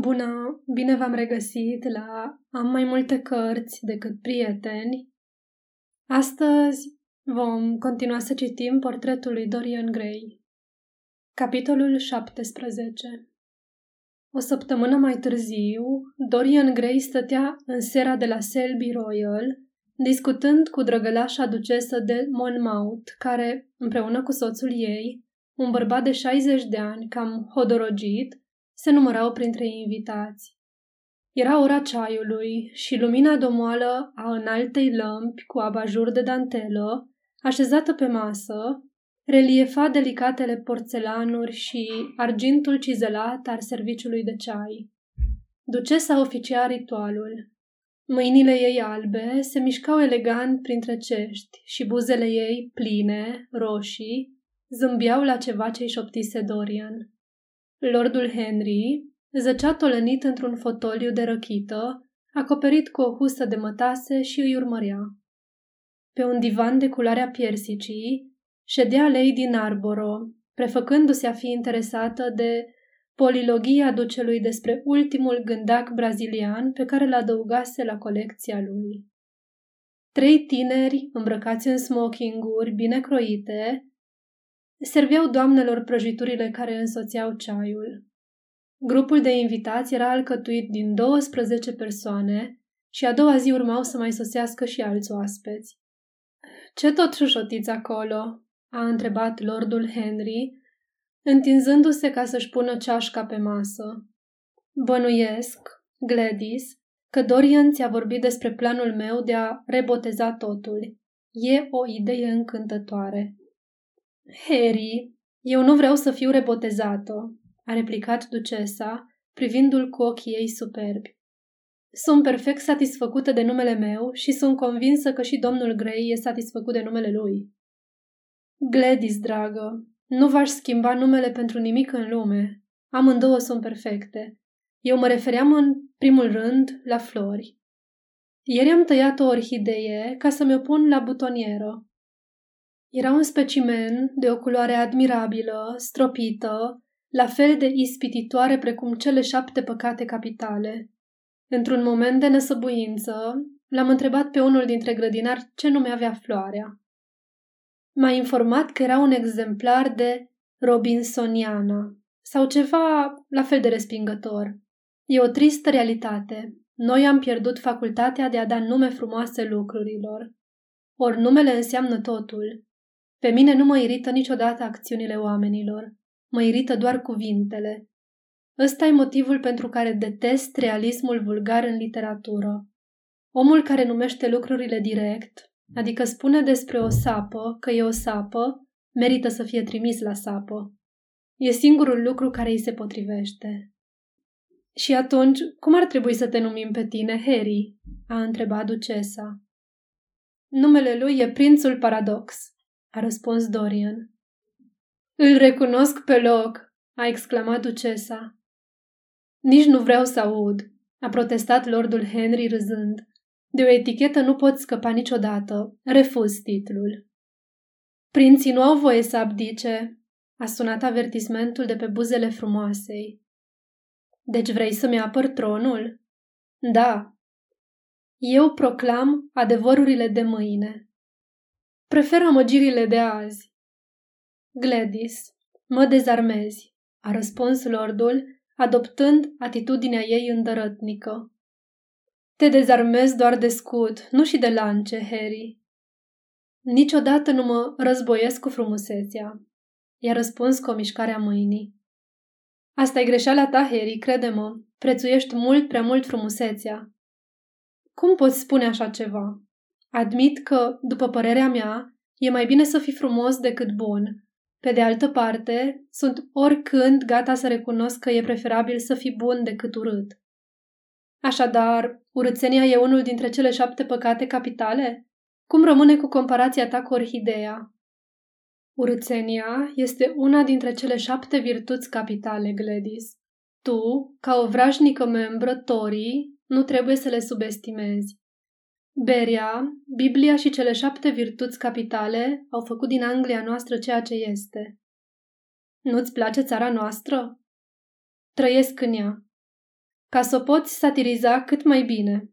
Bună, bine v-am regăsit la Am mai multe cărți decât prieteni. Astăzi vom continua să citim portretul lui Dorian Gray. Capitolul 17 O săptămână mai târziu, Dorian Gray stătea în sera de la Selby Royal, discutând cu drăgălașa ducesă de Monmouth, care, împreună cu soțul ei, un bărbat de 60 de ani, cam hodorogit, se numărau printre invitați. Era ora ceaiului și lumina domoală a înaltei lămpi cu abajur de dantelă, așezată pe masă, reliefa delicatele porțelanuri și argintul cizelat al serviciului de ceai. Ducesa oficia ritualul. Mâinile ei albe se mișcau elegant printre cești și buzele ei, pline, roșii, zâmbiau la ceva ce-i șoptise Dorian. Lordul Henry zăcea tolănit într-un fotoliu de răchită, acoperit cu o husă de mătase și îi urmărea. Pe un divan de culoarea piersicii ședea Lady Narborough, prefăcându-se a fi interesată de polilogia ducelui despre ultimul gândac brazilian pe care l adăugase la colecția lui. Trei tineri, îmbrăcați în smokinguri bine croite, serveau doamnelor prăjiturile care însoțeau ceaiul. Grupul de invitați era alcătuit din 12 persoane și a doua zi urmau să mai sosească și alți oaspeți. Ce tot șușotiți acolo?" a întrebat lordul Henry, întinzându-se ca să-și pună ceașca pe masă. Bănuiesc, Gladys, că Dorian ți-a vorbit despre planul meu de a reboteza totul. E o idee încântătoare. Harry, eu nu vreau să fiu rebotezată, a replicat ducesa, privindu-l cu ochii ei superbi. Sunt perfect satisfăcută de numele meu și sunt convinsă că și domnul Gray e satisfăcut de numele lui. Gladys, dragă, nu v-aș schimba numele pentru nimic în lume. Amândouă sunt perfecte. Eu mă refeream în primul rând la flori. Ieri am tăiat o orhidee ca să mi-o pun la butonieră. Era un specimen de o culoare admirabilă, stropită, la fel de ispititoare precum cele șapte păcate capitale. Într-un moment de năsăbuință, l-am întrebat pe unul dintre grădinari ce nume avea floarea. M-a informat că era un exemplar de Robinsoniana sau ceva la fel de respingător. E o tristă realitate. Noi am pierdut facultatea de a da nume frumoase lucrurilor. Ori numele înseamnă totul. Pe mine nu mă irită niciodată acțiunile oamenilor. Mă irită doar cuvintele. Ăsta e motivul pentru care detest realismul vulgar în literatură. Omul care numește lucrurile direct, adică spune despre o sapă că e o sapă, merită să fie trimis la sapă. E singurul lucru care îi se potrivește. Și atunci, cum ar trebui să te numim pe tine, Harry? a întrebat ducesa. Numele lui e Prințul Paradox, a răspuns Dorian. Îl recunosc pe loc, a exclamat ducesa. Nici nu vreau să aud, a protestat lordul Henry râzând. De o etichetă nu pot scăpa niciodată. Refuz titlul. Prinții nu au voie să abdice, a sunat avertismentul de pe buzele frumoasei. Deci vrei să-mi apăr tronul? Da. Eu proclam adevărurile de mâine. Prefer amăgirile de azi. Gladys, mă dezarmezi, a răspuns lordul, adoptând atitudinea ei îndărătnică. Te dezarmezi doar de scut, nu și de lance, Harry. Niciodată nu mă războiesc cu frumusețea, i-a răspuns cu o mișcare a mâinii. Asta e greșeala ta, Harry, crede-mă. Prețuiești mult prea mult frumusețea. Cum poți spune așa ceva? Admit că, după părerea mea, e mai bine să fii frumos decât bun. Pe de altă parte, sunt oricând gata să recunosc că e preferabil să fii bun decât urât. Așadar, urățenia e unul dintre cele șapte păcate capitale? Cum rămâne cu comparația ta cu orhidea? Urățenia este una dintre cele șapte virtuți capitale, Gladys. Tu, ca o vrajnică membră Torii, nu trebuie să le subestimezi. Beria, Biblia și cele șapte virtuți capitale au făcut din Anglia noastră ceea ce este. Nu-ți place țara noastră? Trăiesc în ea. ca să o poți satiriza cât mai bine.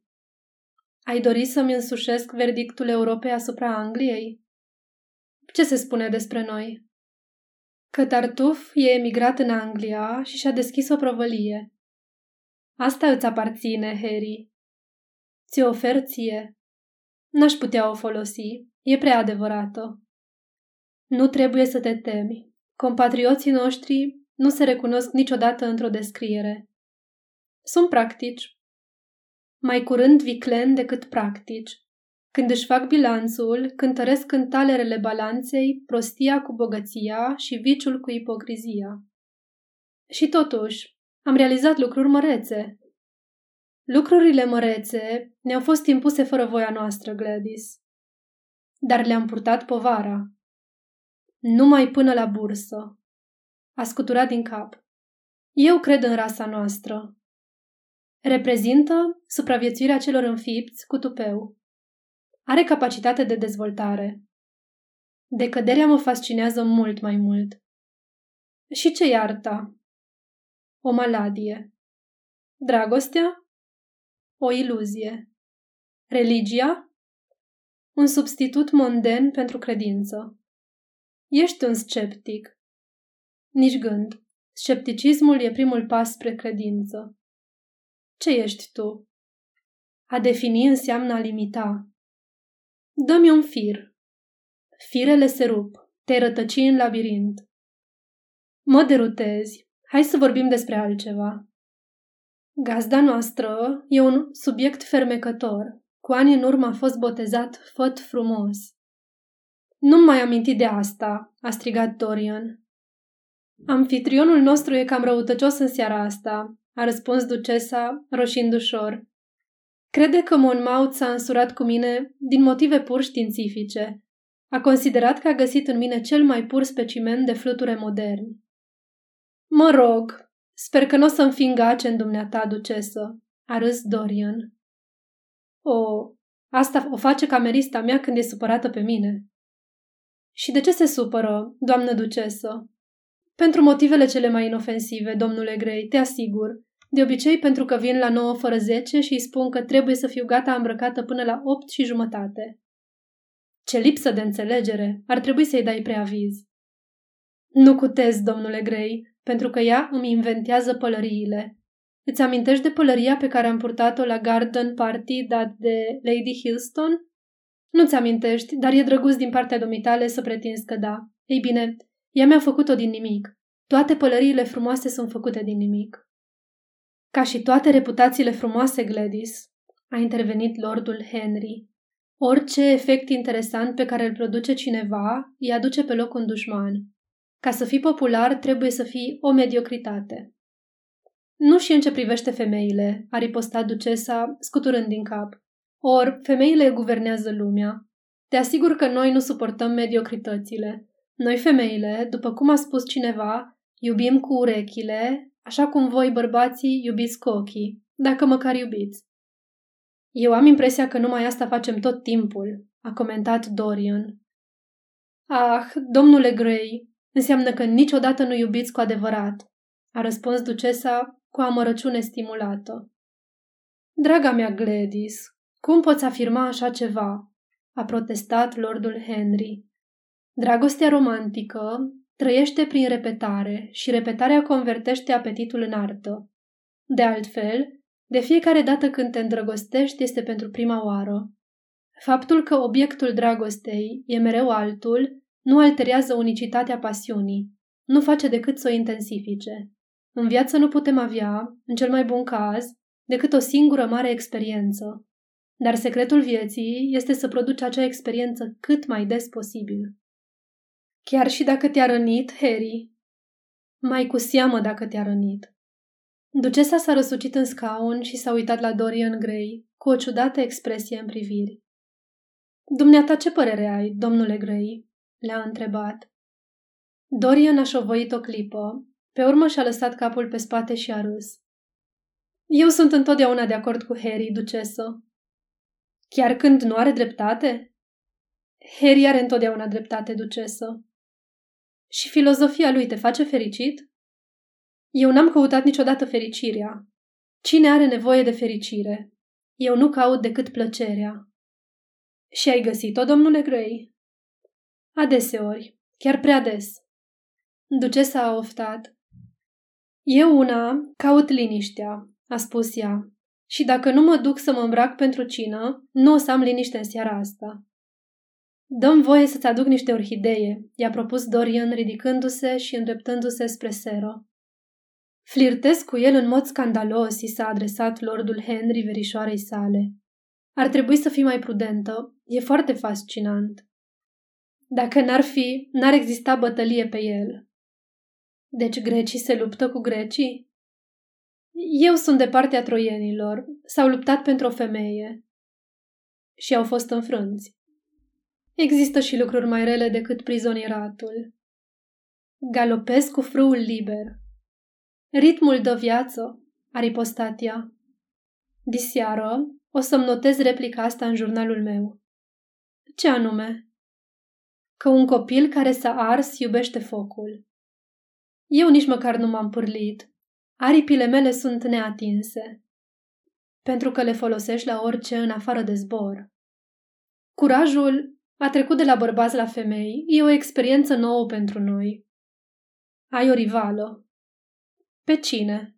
Ai dori să-mi însușesc verdictul Europei asupra Angliei? Ce se spune despre noi? Că Tartuf e emigrat în Anglia și și-a deschis o provălie. Asta îți aparține, Harry. Ți-o ofer ție. N-aș putea o folosi. E prea adevărată. Nu trebuie să te temi. Compatrioții noștri nu se recunosc niciodată într-o descriere. Sunt practici. Mai curând viclen decât practici. Când își fac bilanțul, cântăresc în talerele balanței prostia cu bogăția și viciul cu ipocrizia. Și totuși, am realizat lucruri mărețe. Lucrurile mărețe ne-au fost impuse fără voia noastră, Gladys. Dar le-am purtat povara. Numai până la bursă. A scuturat din cap. Eu cred în rasa noastră. Reprezintă supraviețuirea celor înfipți cu tupeu. Are capacitate de dezvoltare. Decăderea mă fascinează mult mai mult. Și ce iarta? O maladie. Dragostea? O iluzie. Religia? Un substitut monden pentru credință. Ești un sceptic. Nici gând. Scepticismul e primul pas spre credință. Ce ești tu? A defini înseamnă a limita. Dă-mi un fir. Firele se rup. Te rătăci în labirint. Mă derutezi. Hai să vorbim despre altceva. Gazda noastră e un subiect fermecător. Cu ani în urmă a fost botezat Făt frumos. Nu mai aminti de asta, a strigat Dorian. Amfitrionul nostru e cam răutăcios în seara asta, a răspuns ducesa, roșind ușor. Crede că Monmouth s-a însurat cu mine din motive pur științifice. A considerat că a găsit în mine cel mai pur specimen de fluture moderni. Mă rog, sper că nu o să-mi fi îngace în dumneata, ducesă, a râs Dorian. O, asta o face camerista mea când e supărată pe mine. Și de ce se supără, doamnă ducesă? Pentru motivele cele mai inofensive, domnule Grey, te asigur. De obicei pentru că vin la 9 fără 10 și îi spun că trebuie să fiu gata îmbrăcată până la 8 și jumătate. Ce lipsă de înțelegere! Ar trebui să-i dai preaviz. Nu cutez, domnule Grey, pentru că ea îmi inventează pălăriile. Îți amintești de pălăria pe care am purtat-o la garden party dat de Lady Hilston? Nu-ți amintești, dar e drăguț din partea domitale să pretinzi că da. Ei bine, ea mi-a făcut-o din nimic. Toate pălăriile frumoase sunt făcute din nimic. Ca și toate reputațiile frumoase, Gladys, a intervenit lordul Henry. Orice efect interesant pe care îl produce cineva îi aduce pe loc un dușman. Ca să fii popular, trebuie să fii o mediocritate. Nu și în ce privește femeile, a ripostat ducesa, scuturând din cap. Or, femeile guvernează lumea. Te asigur că noi nu suportăm mediocritățile. Noi femeile, după cum a spus cineva, iubim cu urechile, așa cum voi bărbații iubiți cu ochii, dacă măcar iubiți. Eu am impresia că numai asta facem tot timpul, a comentat Dorian. Ah, domnule Gray, înseamnă că niciodată nu iubiți cu adevărat, a răspuns ducesa cu amărăciune stimulată. Draga mea Gladys, cum poți afirma așa ceva? a protestat lordul Henry. Dragostea romantică trăiește prin repetare și repetarea convertește apetitul în artă. De altfel, de fiecare dată când te îndrăgostești este pentru prima oară. Faptul că obiectul dragostei e mereu altul nu alterează unicitatea pasiunii, nu face decât să o intensifice. În viață nu putem avea, în cel mai bun caz, decât o singură mare experiență. Dar secretul vieții este să produci acea experiență cât mai des posibil. Chiar și dacă te-a rănit, Harry. Mai cu seamă dacă te-a rănit. Ducesa s-a răsucit în scaun și s-a uitat la Dorian Gray cu o ciudată expresie în priviri. Dumneata ce părere ai, domnule Gray?" Le-a întrebat. Dorian a șovăit o clipă, pe urmă și-a lăsat capul pe spate și a râs. Eu sunt întotdeauna de acord cu Harry, ducesă. Chiar când nu are dreptate? Harry are întotdeauna dreptate, ducesă. Și filozofia lui te face fericit? Eu n-am căutat niciodată fericirea. Cine are nevoie de fericire? Eu nu caut decât plăcerea. Și ai găsit-o, domnule Gray? Adeseori, chiar prea des. Ducesa a oftat. Eu una caut liniștea, a spus ea, și dacă nu mă duc să mă îmbrac pentru cină, nu o să am liniște în seara asta. Dăm voie să-ți aduc niște orhidee, i-a propus Dorian ridicându-se și îndreptându-se spre seră. Flirtez cu el în mod scandalos, i s-a adresat lordul Henry verișoarei sale. Ar trebui să fii mai prudentă, e foarte fascinant. Dacă n-ar fi, n-ar exista bătălie pe el. Deci grecii se luptă cu grecii? Eu sunt de partea troienilor. S-au luptat pentru o femeie. Și au fost înfrânți. Există și lucruri mai rele decât prizonieratul. Galopez cu frâul liber. Ritmul dă viață, a ripostat ea. Diseară o să-mi notez replica asta în jurnalul meu. Ce anume? Că un copil care s-a ars iubește focul. Eu nici măcar nu m-am pârlit. Aripile mele sunt neatinse. Pentru că le folosești la orice în afară de zbor. Curajul a trecut de la bărbați la femei. E o experiență nouă pentru noi. Ai o rivală. Pe cine?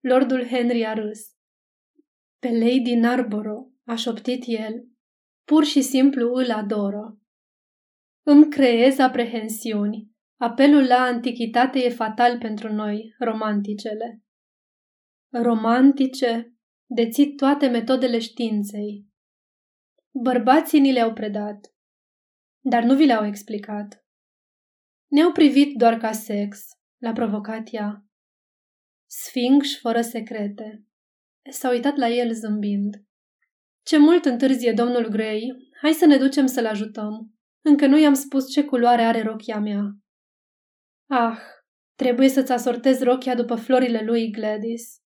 Lordul Henry a râs. Pe Lady Narborough, a șoptit el. Pur și simplu îl adoră. Îmi creez aprehensiuni. Apelul la antichitate e fatal pentru noi, romanticele. Romantice, dețit toate metodele științei. Bărbații ni le-au predat, dar nu vi le-au explicat. Ne-au privit doar ca sex, l-a provocat ea. Sfinx fără secrete. S-a uitat la el zâmbind. Ce mult întârzie domnul Gray, hai să ne ducem să-l ajutăm. Încă nu i-am spus ce culoare are rochia mea. Ah, trebuie să-ți asortezi rochia după florile lui Gladys.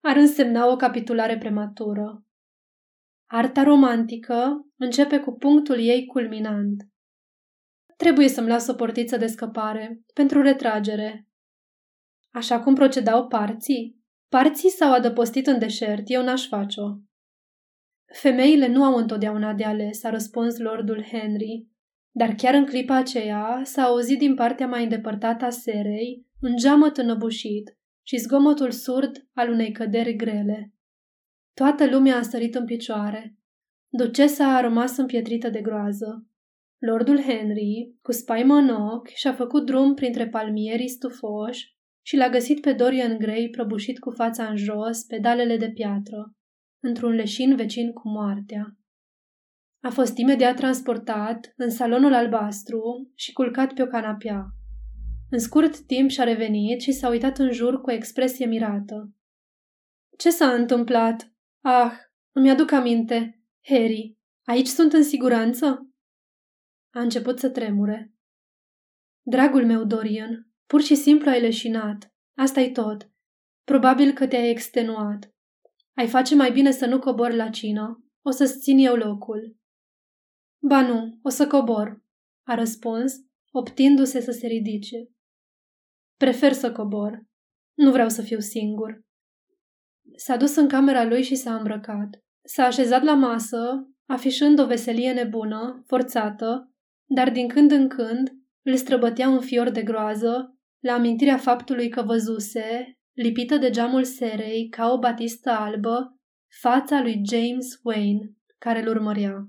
Ar însemna o capitulare prematură. Arta romantică începe cu punctul ei culminant. Trebuie să-mi las o portiță de scăpare pentru retragere. Așa cum procedau parții? Parții s-au adăpostit în deșert, eu n-aș face-o. Femeile nu au întotdeauna de ales, a răspuns lordul Henry, dar chiar în clipa aceea s-a auzit din partea mai îndepărtată a serei un geamăt înăbușit și zgomotul surd al unei căderi grele. Toată lumea a sărit în picioare. Ducesa a rămas împietrită de groază. Lordul Henry, cu spaimă în ochi, și-a făcut drum printre palmierii stufoși și l-a găsit pe Dorian Gray prăbușit cu fața în jos pe dalele de piatră, într-un leșin vecin cu moartea. A fost imediat transportat în salonul albastru și culcat pe o canapea. În scurt timp și-a revenit și s-a uitat în jur cu o expresie mirată. Ce s-a întâmplat?" Ah, îmi aduc aminte. Harry, aici sunt în siguranță?" A început să tremure. Dragul meu, Dorian, pur și simplu ai leșinat. asta e tot. Probabil că te-ai extenuat. Ai face mai bine să nu cobori la cină. O să-ți țin eu locul. Ba nu, o să cobor, a răspuns, optindu-se să se ridice. Prefer să cobor. Nu vreau să fiu singur. S-a dus în camera lui și s-a îmbrăcat. S-a așezat la masă, afișând o veselie nebună, forțată, dar din când în când îl străbătea un fior de groază la amintirea faptului că văzuse, lipită de geamul serei ca o batistă albă, fața lui James Wayne, care îl urmărea.